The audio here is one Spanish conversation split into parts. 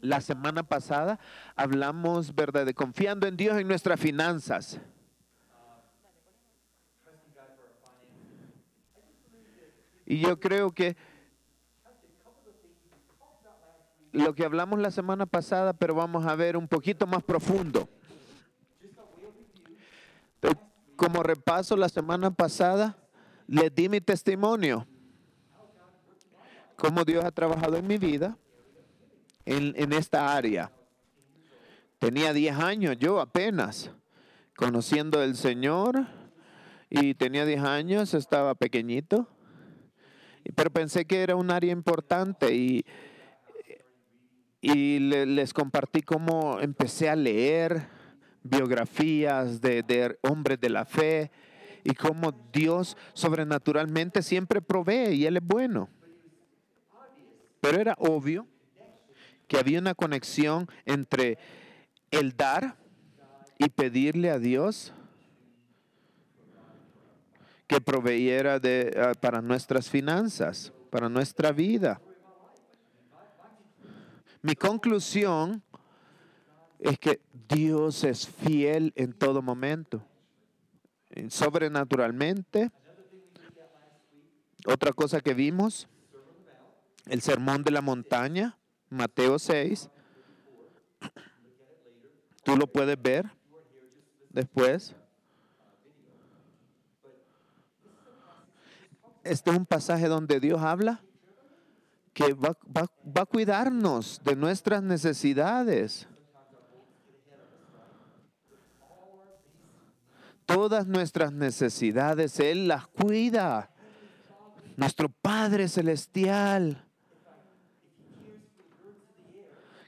La semana pasada hablamos, ¿verdad?, de confiando en Dios en nuestras finanzas. Y yo creo que lo que hablamos la semana pasada, pero vamos a ver un poquito más profundo. Como repaso, la semana pasada le di mi testimonio, cómo Dios ha trabajado en mi vida en, en esta área. Tenía 10 años yo apenas conociendo al Señor y tenía 10 años, estaba pequeñito, pero pensé que era un área importante y, y le- les compartí cómo empecé a leer biografías de, de hombres de la fe y cómo Dios sobrenaturalmente siempre provee y Él es bueno. Pero era obvio que había una conexión entre el dar y pedirle a Dios que proveyera de, ah, para nuestras finanzas, para nuestra vida. Mi conclusión es que Dios es fiel en todo momento, sobrenaturalmente. Otra cosa que vimos, el sermón de la montaña, Mateo 6. Tú lo puedes ver después. Este es un pasaje donde Dios habla que va, va- va a cuidarnos de nuestras necesidades. Todas nuestras necesidades Él las cuida. Nuestro Padre Celestial.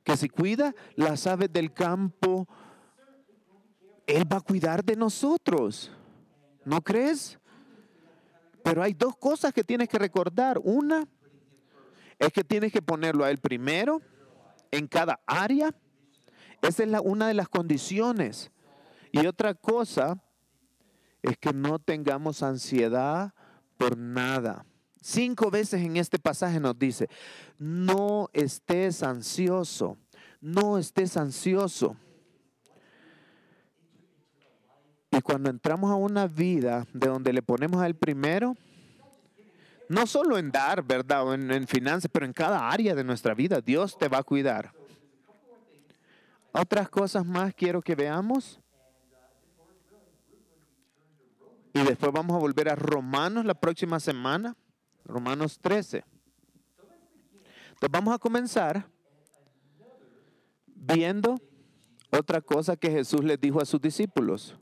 Que si cuida las aves del campo, Él va a cuidar de nosotros. ¿No crees? Pero hay dos cosas que tienes que recordar. Una es que tienes que ponerlo a Él primero en cada área. Esa es la- una de las condiciones. Y otra cosa es que no tengamos ansiedad por nada. Cinco veces en este pasaje nos dice, no estés ansioso, no estés ansioso. Y cuando entramos a una vida de donde le ponemos a Él primero, no solo en dar, ¿verdad? O en, en finanzas, pero en cada área de nuestra vida, Dios te va a cuidar. Otras cosas más quiero que veamos. Y después vamos a volver a Romanos la próxima semana. Romanos 13. Entonces vamos a comenzar viendo otra cosa que Jesús les dijo a sus discípulos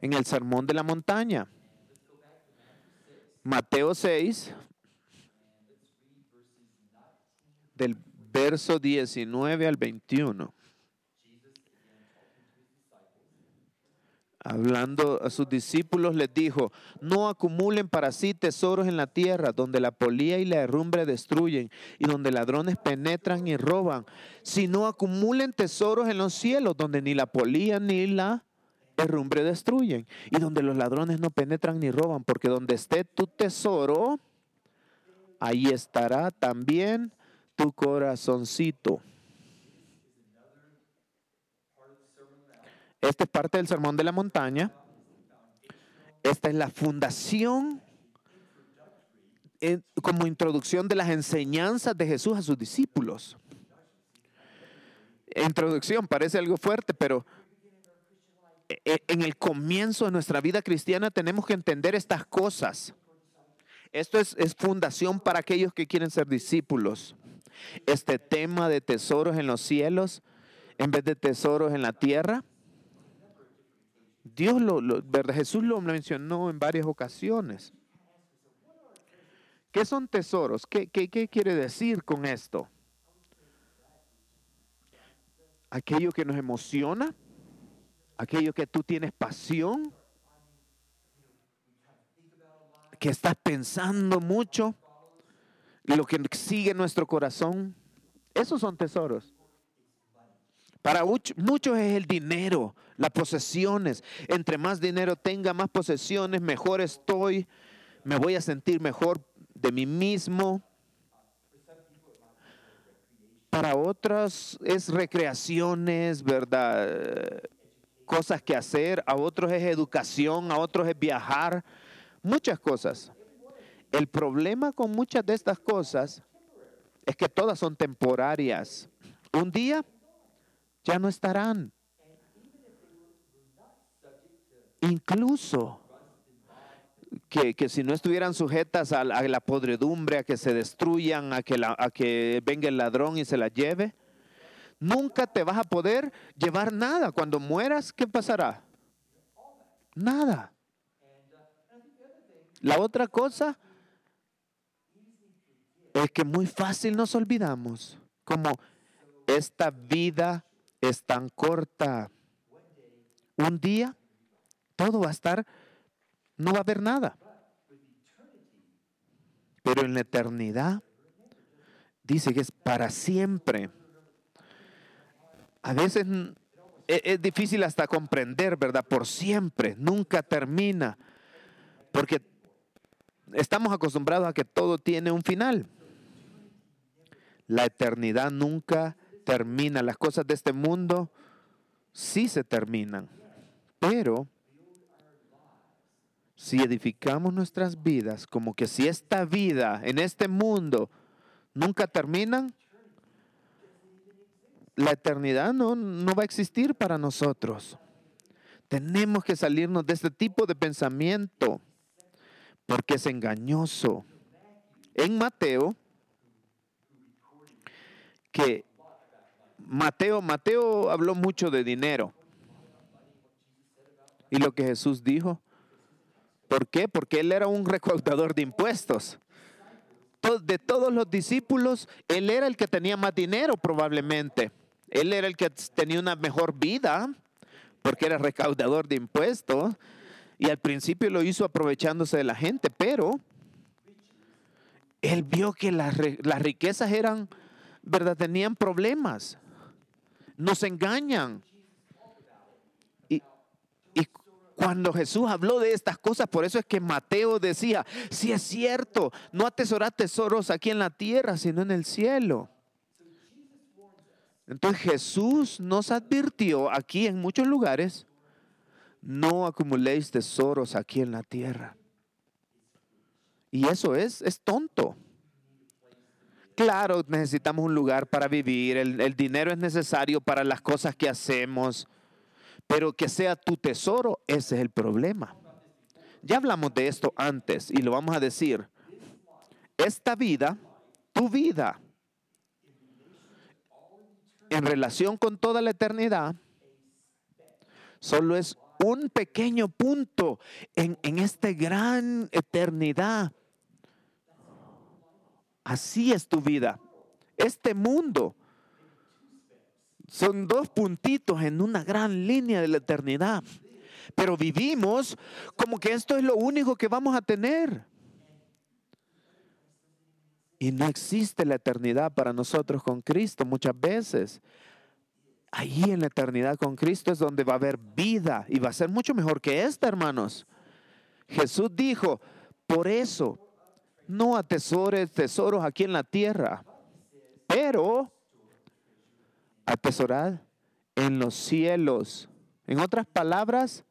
en el Sermón de la Montaña. Mateo 6, del verso 19 al 21. Hablando a sus discípulos les dijo, no acumulen para sí tesoros en la tierra, donde la polía y la herrumbre destruyen, y donde ladrones penetran y roban, sino acumulen tesoros en los cielos, donde ni la polía ni la herrumbre destruyen, y donde los ladrones no penetran ni roban, porque donde esté tu tesoro, ahí estará también tu corazoncito. Esta es parte del Sermón de la Montaña. Esta es la fundación eh, como introducción de las enseñanzas de Jesús a sus discípulos. Introducción parece algo fuerte, pero e- e- en el comienzo de nuestra vida cristiana tenemos que entender estas cosas. Esto es, es fundación para aquellos que quieren ser discípulos. Este tema de tesoros en los cielos en vez de tesoros en la tierra. Dios lo, ¿verdad? Jesús lo mencionó en varias ocasiones. ¿Qué son tesoros? ¿Qué, qué, qué quiere decir con esto? Aquello que nos emociona, aquello que tú tienes pasión, que estás pensando mucho, lo que sigue nuestro corazón. Esos son tesoros. Para much- muchos es el dinero, las posesiones. Entre más dinero tenga, más posesiones, mejor estoy, me voy a sentir mejor de mí mismo. Para otros es recreaciones, ¿verdad? Cosas que hacer, a otros es educación, a otros es viajar, muchas cosas. El problema con muchas de estas cosas es que todas son temporarias. Un día ya no estarán. Incluso que, si no estuvieran sujetas a, la podredumbre, a que se destruyan, a que, a que venga el ladrón y se la lleve, nunca te vas a poder llevar nada. Cuando mueras, ¿qué pasará? Nada. La otra cosa es que muy fácil nos olvidamos, como esta vida es tan corta. Un día todo va a estar, no va a haber nada. Pero en la eternidad dice que es para siempre. A veces e, es, difícil hasta comprender, ¿verdad? Por siempre, nunca termina. Porque estamos acostumbrados a que todo tiene un final. La eternidad nunca termina. Las cosas de este mundo sí se terminan. Pero si edificamos nuestras vidas como que si esta vida en este mundo nunca terminan, la eternidad no, no va a existir para nosotros. Tenemos que salirnos de este tipo de pensamiento porque es engañoso. En Mateo que Mateo, Mateo habló mucho de dinero. Y lo que Jesús dijo. ¿Por qué? Porque él era un recaudador de impuestos. De todos los discípulos, él era el que tenía más dinero probablemente. Él era el que tenía una mejor vida porque era recaudador de impuestos. Y al principio lo hizo aprovechándose de la gente, pero él vio que las, las riquezas eran ¿verdad? Tenían problemas. Nos engañan. Y, cuando Jesús habló de estas cosas, por eso es que Mateo decía, si es cierto, no atesorar tesoros aquí en la tierra, sino en el cielo. Entonces Jesús nos advirtió aquí en muchos lugares, no acumuléis tesoros aquí en la tierra. Y eso es, es tonto. Claro, necesitamos un lugar para vivir, el, dinero es necesario para las cosas que hacemos, pero que sea tu tesoro, ese es el problema. Ya hablamos de esto antes y lo vamos a decir. Esta vida, tu vida, en relación con toda la eternidad, solo es un pequeño punto en, en esta gran eternidad Así es tu vida. Este mundo son dos puntitos en una gran línea de la eternidad. Pero vivimos como que esto es lo único que vamos a tener. Y no existe la eternidad para nosotros con Cristo muchas veces. Ahí en la eternidad con Cristo es donde va a haber vida y va a ser mucho mejor que esta, hermanos. Jesús dijo, por eso no atesores tesoros aquí en la tierra, pero atesorad en los cielos. En otras palabras,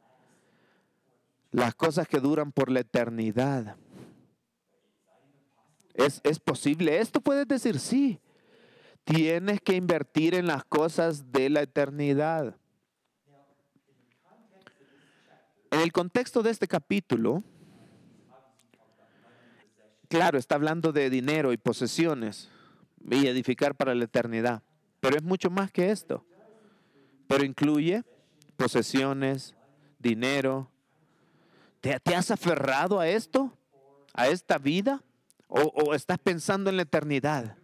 las cosas que duran por la eternidad. ¿Es, ¿Es, posible esto? Puedes decir sí. Tienes que invertir en las cosas de la eternidad. En el contexto de este capítulo, Claro, está hablando de dinero y posesiones y edificar para la eternidad, pero es mucho más que esto. Pero incluye posesiones, dinero. ¿Te, has aferrado a esto? ¿A esta vida? ¿O, estás pensando en la eternidad?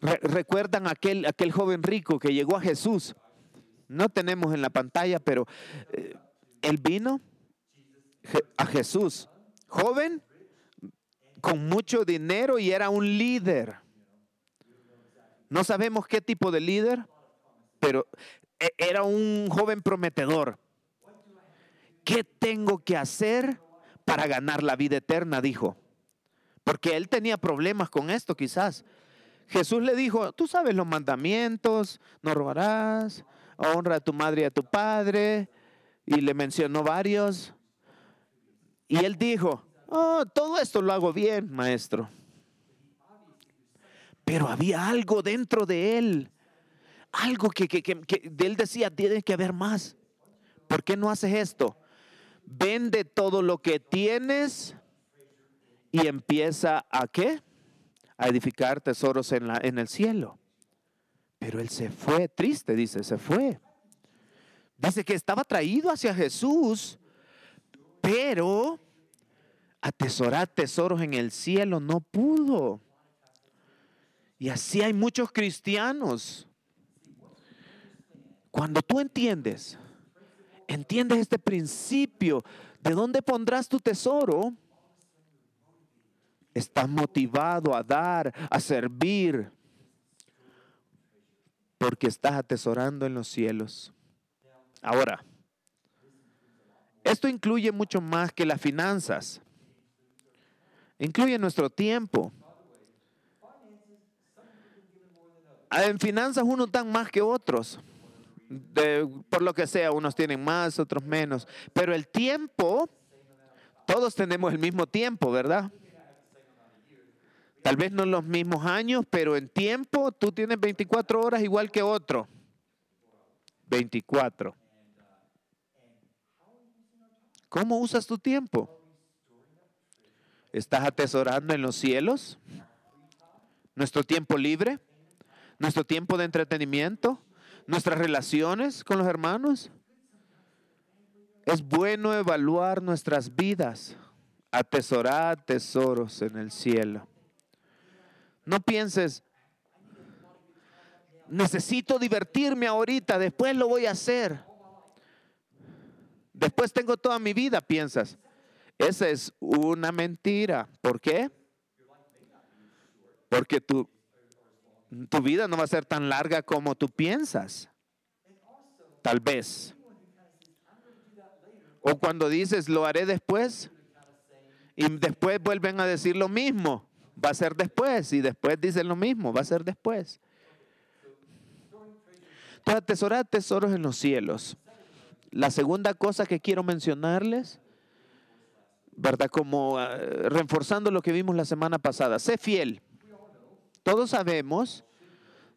¿Recuerdan aquel, aquel joven rico que llegó a Jesús? No tenemos en la pantalla, pero eh, él vino a Jesús, joven, con mucho dinero y era un líder. No sabemos qué tipo de líder, pero e-, era un joven prometedor. ¿Qué tengo que hacer para ganar la vida eterna? Dijo. Porque él tenía problemas con esto quizás. Jesús le dijo, tú sabes los mandamientos, no robarás, honra a tu madre y a tu padre, y le mencionó varios. Y él dijo, oh, todo esto lo hago bien, maestro. Pero había algo dentro de él, algo que, de él decía, tiene que haber más. ¿Por qué no haces esto? Vende todo lo que tienes y empieza a qué? A edificar tesoros en, la, en el cielo. Pero él se fue triste, dice, se fue. Dice que estaba traído hacia Jesús, pero atesorar tesoros en el cielo no pudo. Y así hay muchos cristianos. Cuando tú entiendes, entiendes este principio, ¿de dónde pondrás tu tesoro? Estás motivado a dar, a servir, porque estás atesorando en los cielos. Ahora, esto incluye mucho más que las finanzas. Incluye nuestro tiempo. En finanzas unos dan más que otros. por lo que sea, unos tienen más, otros menos. Pero el tiempo, todos tenemos el mismo tiempo, ¿verdad? Tal vez no los mismos años, pero en tiempo tú tienes 24 horas igual que otro. 24. ¿Cómo usas tu tiempo? ¿Estás atesorando en los cielos? ¿Nuestro tiempo libre? ¿Nuestro tiempo de entretenimiento? ¿Nuestras relaciones con los hermanos? Es bueno evaluar nuestras vidas, atesorar tesoros en el cielo. No pienses, necesito divertirme ahorita, después lo voy a hacer. Después tengo toda mi vida, piensas. Esa es una mentira. ¿Por qué? Porque tu, tu vida no va a ser tan larga como tú piensas. Tal vez. O cuando dices, lo haré después, y después vuelven a decir lo mismo, va a ser después, y después dicen lo mismo, va a ser después. Entonces, atesorar tesoros en los cielos. La segunda cosa que quiero mencionarles, ¿verdad? Como ah, reforzando lo que vimos la semana pasada, sé fiel. Todos sabemos,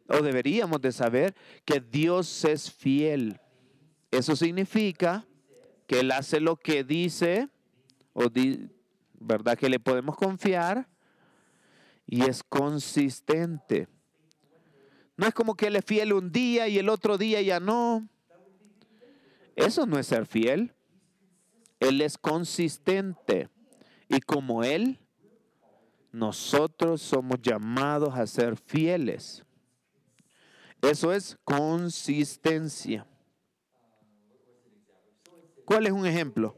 o deberíamos de saber, que Dios es fiel. Eso significa que Él hace lo que dice, o ¿verdad? Que le podemos confiar y es consistente. No es como que Él es fiel un día y el otro día ya no. Eso no es ser fiel. Él es consistente. Y como Él, nosotros somos llamados a ser fieles. Eso es consistencia. ¿Cuál es un ejemplo?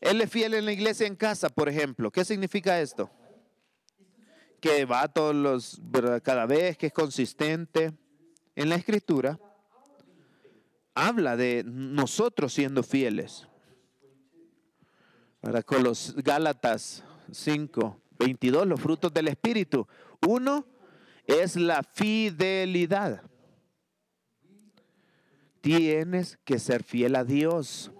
Él es fiel en la iglesia en casa, por ejemplo. ¿Qué significa esto? Que va todos los, cada vez, que es consistente. En la escritura, habla de nosotros siendo fieles. Para con los Gálatas 5, 22, los frutos del Espíritu. Uno es la fidelidad. Tienes que ser fiel a Dios.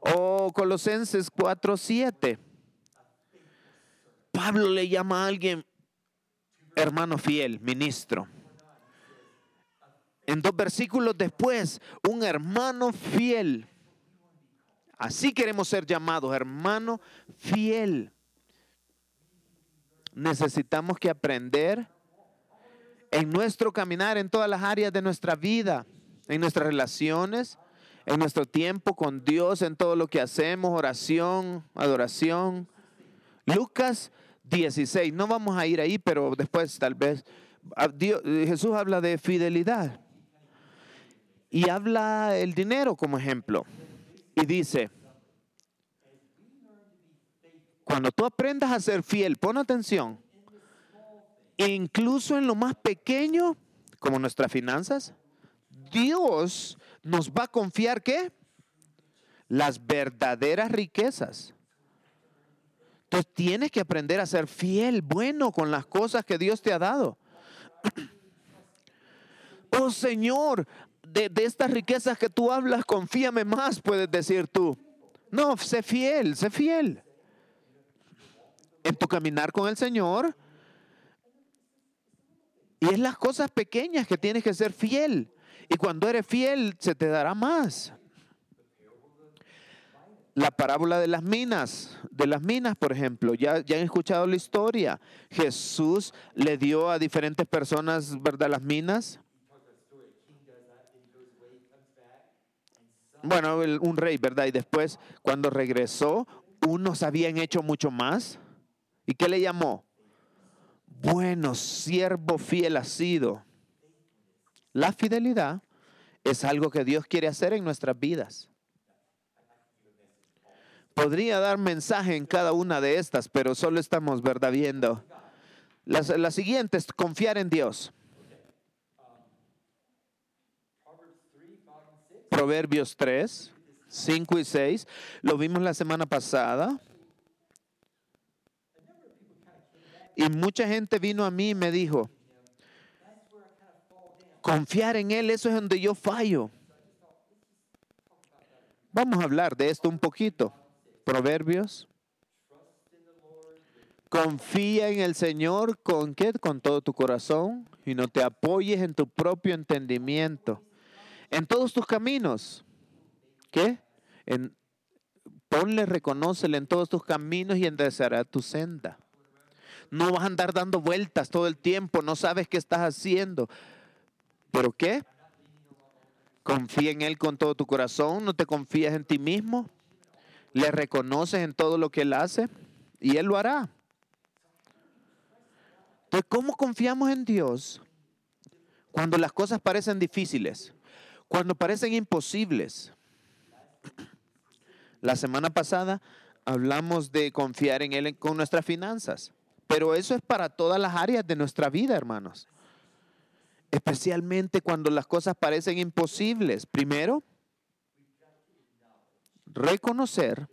O Colosenses 4, 7. Pablo le llama a alguien hermano fiel, ministro en dos versículos después, un hermano fiel. Así queremos ser llamados, hermano fiel. Necesitamos que aprender en nuestro caminar, en todas las áreas de nuestra vida, en nuestras relaciones, en nuestro tiempo con Dios, en todo lo que hacemos, oración, adoración. Lucas 16, no vamos a ir ahí, pero después tal vez ah, Jesús habla de fidelidad. Y habla el dinero como ejemplo. Y dice, cuando tú aprendas a ser fiel, pon atención, incluso en lo más pequeño, como nuestras finanzas, Dios nos va a confiar que las verdaderas riquezas. Entonces tienes que aprender a ser fiel, bueno con las cosas que Dios te ha dado. Oh Señor, de, de estas riquezas que tú hablas, confíame más, puedes decir tú. No, sé fiel, sé fiel. En tu caminar con el Señor. Y es las cosas pequeñas que tienes que ser fiel. Y cuando eres fiel, se te dará más. La parábola de las minas, de las minas, por ejemplo, ya, ya han escuchado la historia. Jesús le dio a diferentes personas, ¿verdad? Las minas. Bueno, un rey, ¿verdad? Y después, cuando regresó, unos habían hecho mucho más. ¿Y qué le llamó? Bueno, siervo fiel ha sido. La fidelidad es algo que Dios quiere hacer en nuestras vidas. Podría dar mensaje en cada una de estas, pero solo estamos, ¿verdad? Viendo. La, siguiente es confiar en Dios. Proverbios 3, 5 y 6. Lo vimos la semana pasada. Y mucha gente vino a mí y me dijo, confiar en Él, eso es donde yo fallo. Vamos a hablar de esto un poquito. Proverbios. Confía en el Señor con qué? Con todo tu corazón y no te apoyes en tu propio entendimiento. En todos tus caminos. ¿Qué? En, ponle, reconócele en todos tus caminos y enderezará tu senda. No vas a andar dando vueltas todo el tiempo, no sabes qué estás haciendo. ¿Pero qué? Confía en Él con todo tu corazón, no te confías en ti mismo, le reconoces en todo lo que Él hace y Él lo hará. Entonces, ¿cómo confiamos en Dios cuando las cosas parecen difíciles? Cuando parecen imposibles. La semana pasada hablamos de confiar en Él con nuestras finanzas. Pero eso es para todas las áreas de nuestra vida, hermanos. Especialmente cuando las cosas parecen imposibles. Primero, reconocer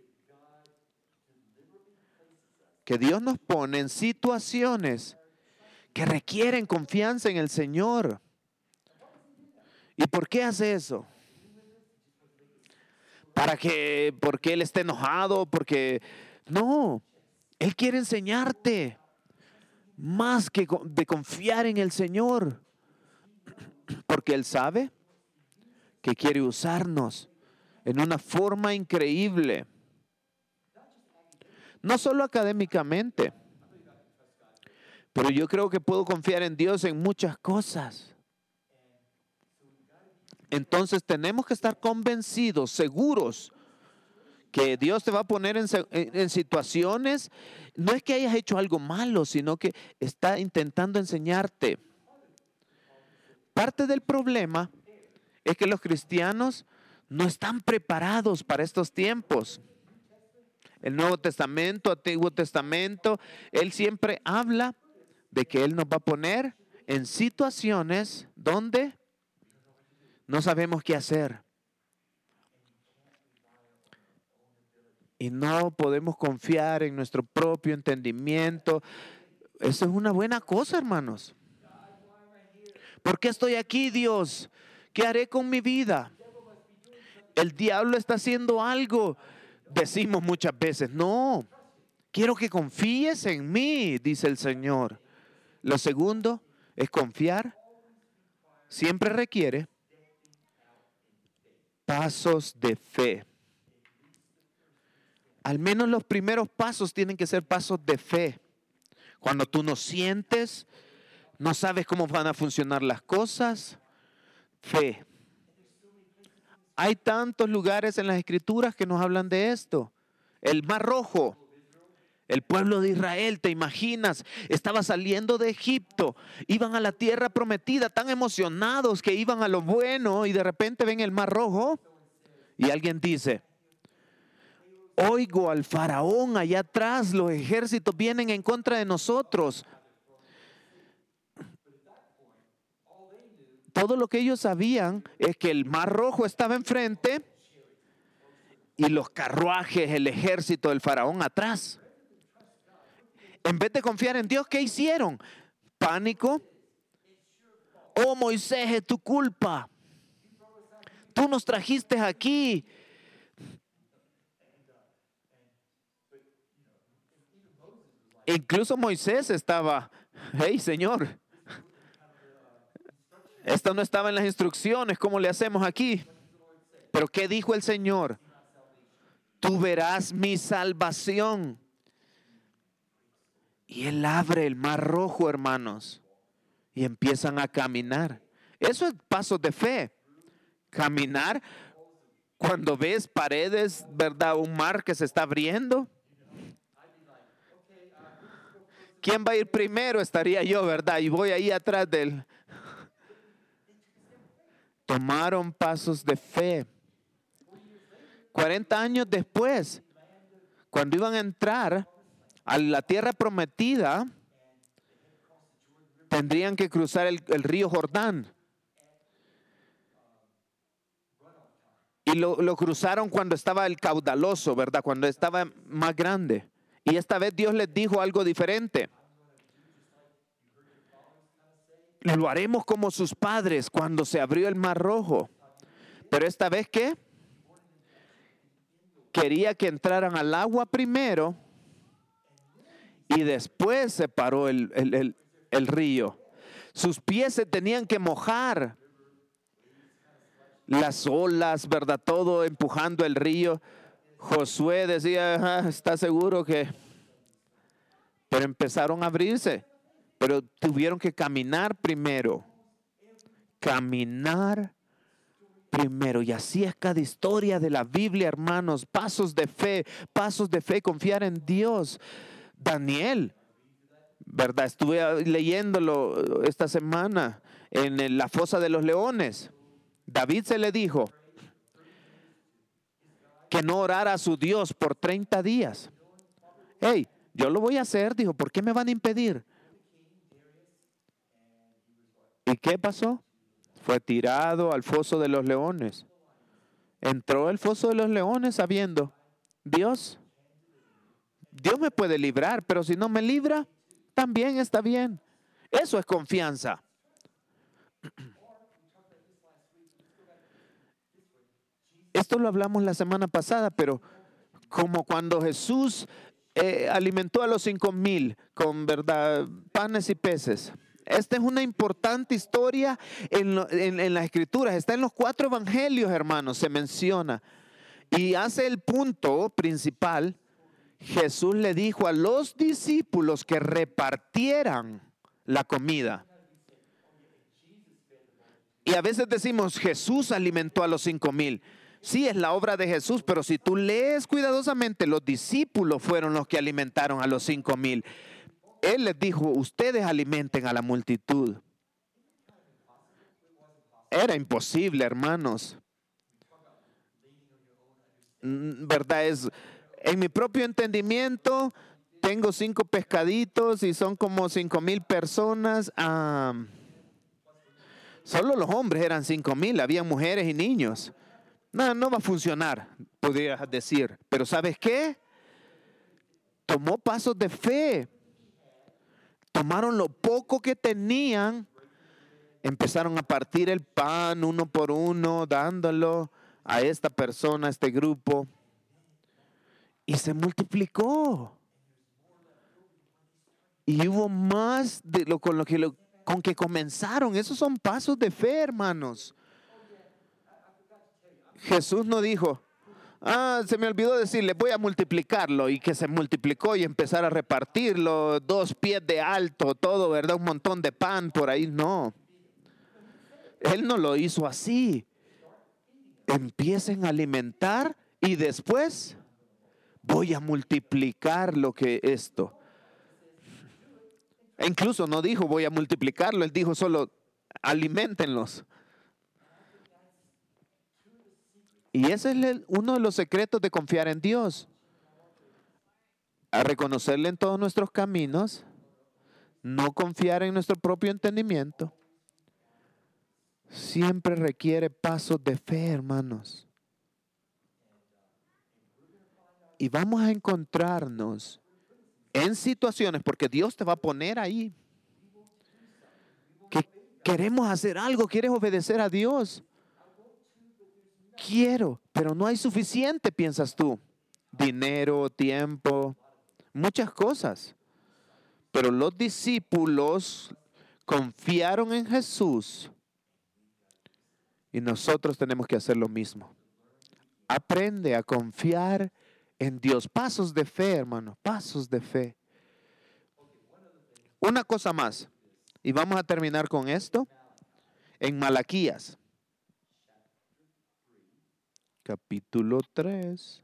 que Dios nos pone en situaciones que requieren confianza en el Señor. ¿Y por qué hace eso? Para que, porque Él esté enojado, porque no, Él quiere enseñarte más que de confiar en el Señor, porque Él sabe que quiere usarnos en una forma increíble, no solo académicamente, pero yo creo que puedo confiar en Dios en muchas cosas. Entonces tenemos que estar convencidos, seguros que Dios te va a poner en, situaciones, no es que hayas hecho algo malo, sino que está intentando enseñarte. Parte del problema es que los cristianos no están preparados para estos tiempos. El Nuevo Testamento, Antiguo Testamento, Él siempre habla de que Él nos va a poner en situaciones donde no sabemos qué hacer. y no podemos confiar en nuestro propio entendimiento. Eso es una buena cosa, hermanos. ¿Por qué estoy aquí, Dios? ¿Qué haré con mi vida? El diablo está haciendo algo. Decimos muchas veces, no, quiero que confíes en mí, dice el Señor. Lo segundo es confiar. Siempre requiere pasos de fe al menos los primeros pasos tienen que ser pasos de fe. Cuando tú no sientes, no sabes cómo van a funcionar las cosas, fe. Hay tantos lugares en las escrituras que nos hablan de esto. El mar rojo, el pueblo de Israel, te imaginas, estaba saliendo de Egipto, iban a la tierra prometida, tan emocionados que iban a lo bueno y de repente ven el mar rojo y alguien dice, oigo al faraón allá atrás, los ejércitos vienen en contra de nosotros. Todo lo que ellos sabían es que el mar rojo estaba enfrente y los carruajes, el ejército del faraón atrás. En vez de confiar en Dios, ¿qué hicieron? Pánico. Oh Moisés, es tu culpa. Tú nos trajiste aquí. Incluso Moisés estaba, hey Señor, esto no estaba en las instrucciones, ¿cómo le hacemos aquí? Pero ¿qué dijo el Señor? Tú verás mi salvación. Y Él abre el mar rojo, hermanos, y empiezan a caminar. Eso es pasos de fe. Caminar cuando ves paredes, ¿verdad? Un mar que se está abriendo. ¿Quién va a ir primero? Estaría yo, ¿verdad? Y voy ahí atrás del... Tomaron pasos de fe. 40 años después, cuando iban a entrar a la tierra prometida, tendrían que cruzar el, río Jordán. Y lo, lo, cruzaron cuando estaba el caudaloso, ¿verdad? Cuando estaba más grande. Y esta vez Dios les dijo algo diferente. Lo haremos como sus padres cuando se abrió el mar rojo. Pero esta vez, ¿qué? Quería que entraran al agua primero y después se paró el, el río. Sus pies se tenían que mojar. Las olas, ¿verdad? Todo empujando el río. Josué decía, está seguro que... Pero empezaron a abrirse, pero tuvieron que caminar primero. Caminar primero. Y así es cada historia de la Biblia, hermanos. Pasos de fe, pasos de fe, confiar en Dios. Daniel, ¿verdad? Estuve leyéndolo esta semana en la fosa de los leones. David se le dijo, que no orara a su Dios por 30 días. Hey, yo lo voy a hacer, dijo, ¿por qué me van a impedir? ¿Y qué pasó? Fue tirado al foso de los leones. Entró al foso de los leones sabiendo, Dios, Dios me puede librar, pero si no me libra, también está bien. Eso es confianza. Esto lo hablamos la semana pasada, pero como cuando Jesús eh, alimentó a los cinco mil con verdad panes y peces. Esta es una importante historia en, en las escrituras. Está en los cuatro evangelios, hermanos, se menciona. Y hace el punto principal. Jesús le dijo a los discípulos que repartieran la comida. Y a veces decimos, Jesús alimentó a los cinco mil. Sí, es la obra de Jesús, pero si tú lees cuidadosamente, los discípulos fueron los que alimentaron a los cinco mil. Él les dijo, ustedes alimenten a la multitud. Era imposible, hermanos. ¿Verdad? Es, en mi propio entendimiento, tengo cinco pescaditos y son como cinco mil personas. Solo los hombres eran cinco mil, había mujeres y niños. No, no va a funcionar, podrías decir. Pero ¿sabes qué? Tomó pasos de fe. Tomaron lo poco que tenían, empezaron a partir el pan uno por uno, dándolo a esta persona, a este grupo. Y se multiplicó. Y hubo más de lo con lo que, con que comenzaron. Esos son pasos de fe, hermanos. Jesús no dijo, ah, se me olvidó decirle, voy a multiplicarlo y que se multiplicó y empezar a repartirlo, dos pies de alto, todo, ¿verdad? Un montón de pan por ahí, no. Él no lo hizo así. Empiecen a alimentar y después voy a multiplicar lo que esto. E incluso no dijo voy a multiplicarlo, él dijo solo alimentenlos. Y ese es uno de los secretos de confiar en Dios. A reconocerle en todos nuestros caminos, no confiar en nuestro propio entendimiento. Siempre requiere pasos de fe, hermanos. Y vamos a encontrarnos en situaciones, porque Dios te va a poner ahí. Que queremos hacer algo, quieres obedecer a Dios. Quiero, pero no hay suficiente, piensas tú. Dinero, tiempo, muchas cosas. Pero los discípulos confiaron en Jesús y nosotros tenemos que hacer lo mismo. Aprende a confiar en Dios. Pasos de fe, hermano, pasos de fe. Una cosa más, y vamos a terminar con esto, en Malaquías, capítulo 3.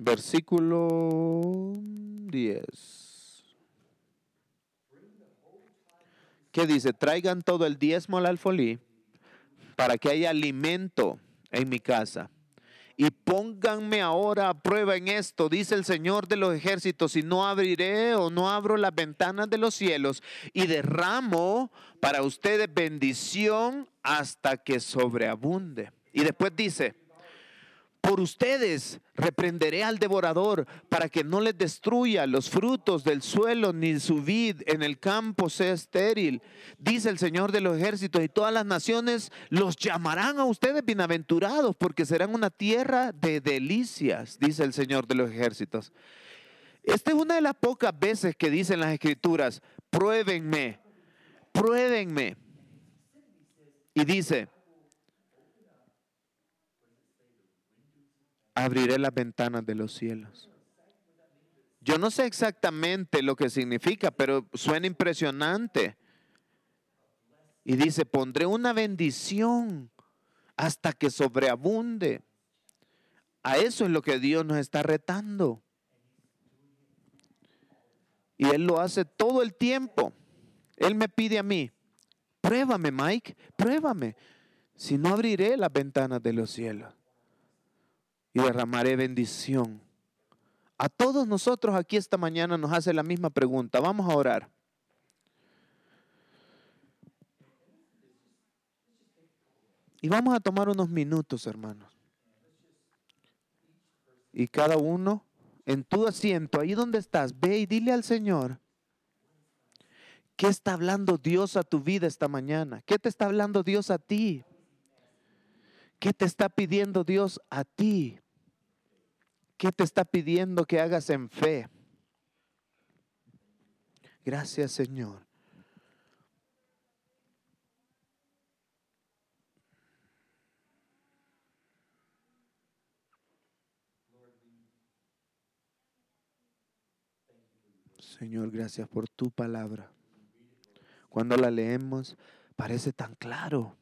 Versículo 10. ¿Qué dice? Traigan todo el diezmo al alfolí para que haya alimento en mi casa. Y pónganme ahora a prueba en esto, dice el Señor de los ejércitos, si no abriré o no abro las ventanas de los cielos y derramo para ustedes bendición hasta que sobreabunde. Y después dice, por ustedes reprenderé al devorador para que no les destruya los frutos del suelo ni su vid en el campo sea estéril. Dice el Señor de los ejércitos y todas las naciones los llamarán a ustedes bienaventurados porque serán una tierra de delicias, dice el Señor de los ejércitos. Esta es una de las pocas veces que dicen las escrituras, pruébenme, pruébenme. Y dice, abriré las ventanas de los cielos. Yo no sé exactamente lo que significa, pero suena impresionante. Y dice, pondré una bendición hasta que sobreabunde. A eso es lo que Dios nos está retando. Y Él lo hace todo el tiempo. Él me pide a mí, pruébame Mike, pruébame. Si no abriré las ventanas de los cielos y derramaré bendición. A todos nosotros aquí esta mañana nos hace la misma pregunta. Vamos a orar. Y vamos a tomar unos minutos, hermanos. Y cada uno en tu asiento, ahí donde estás, ve y dile al Señor, ¿qué está hablando Dios a tu vida esta mañana? ¿Qué te está hablando Dios a ti? ¿Qué te está pidiendo Dios a ti? ¿Qué te está pidiendo que hagas en fe? Gracias Señor. Señor, gracias por tu palabra. Cuando la leemos, parece tan claro.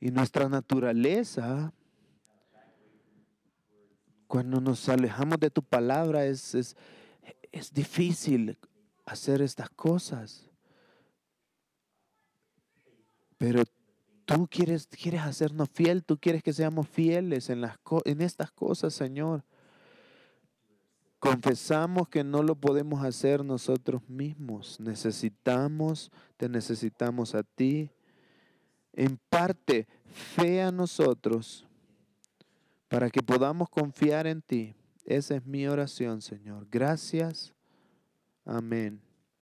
Y nuestra naturaleza, cuando nos alejamos de tu palabra, es, es, es difícil hacer estas cosas. Pero tú quieres, quieres hacernos fiel, tú quieres que seamos fieles en, las, en estas cosas, Señor. Confesamos que no lo podemos hacer nosotros mismos. Necesitamos, te necesitamos a ti en parte fe a nosotros para que podamos confiar en ti. Esa es mi oración, Señor. Gracias. Amén.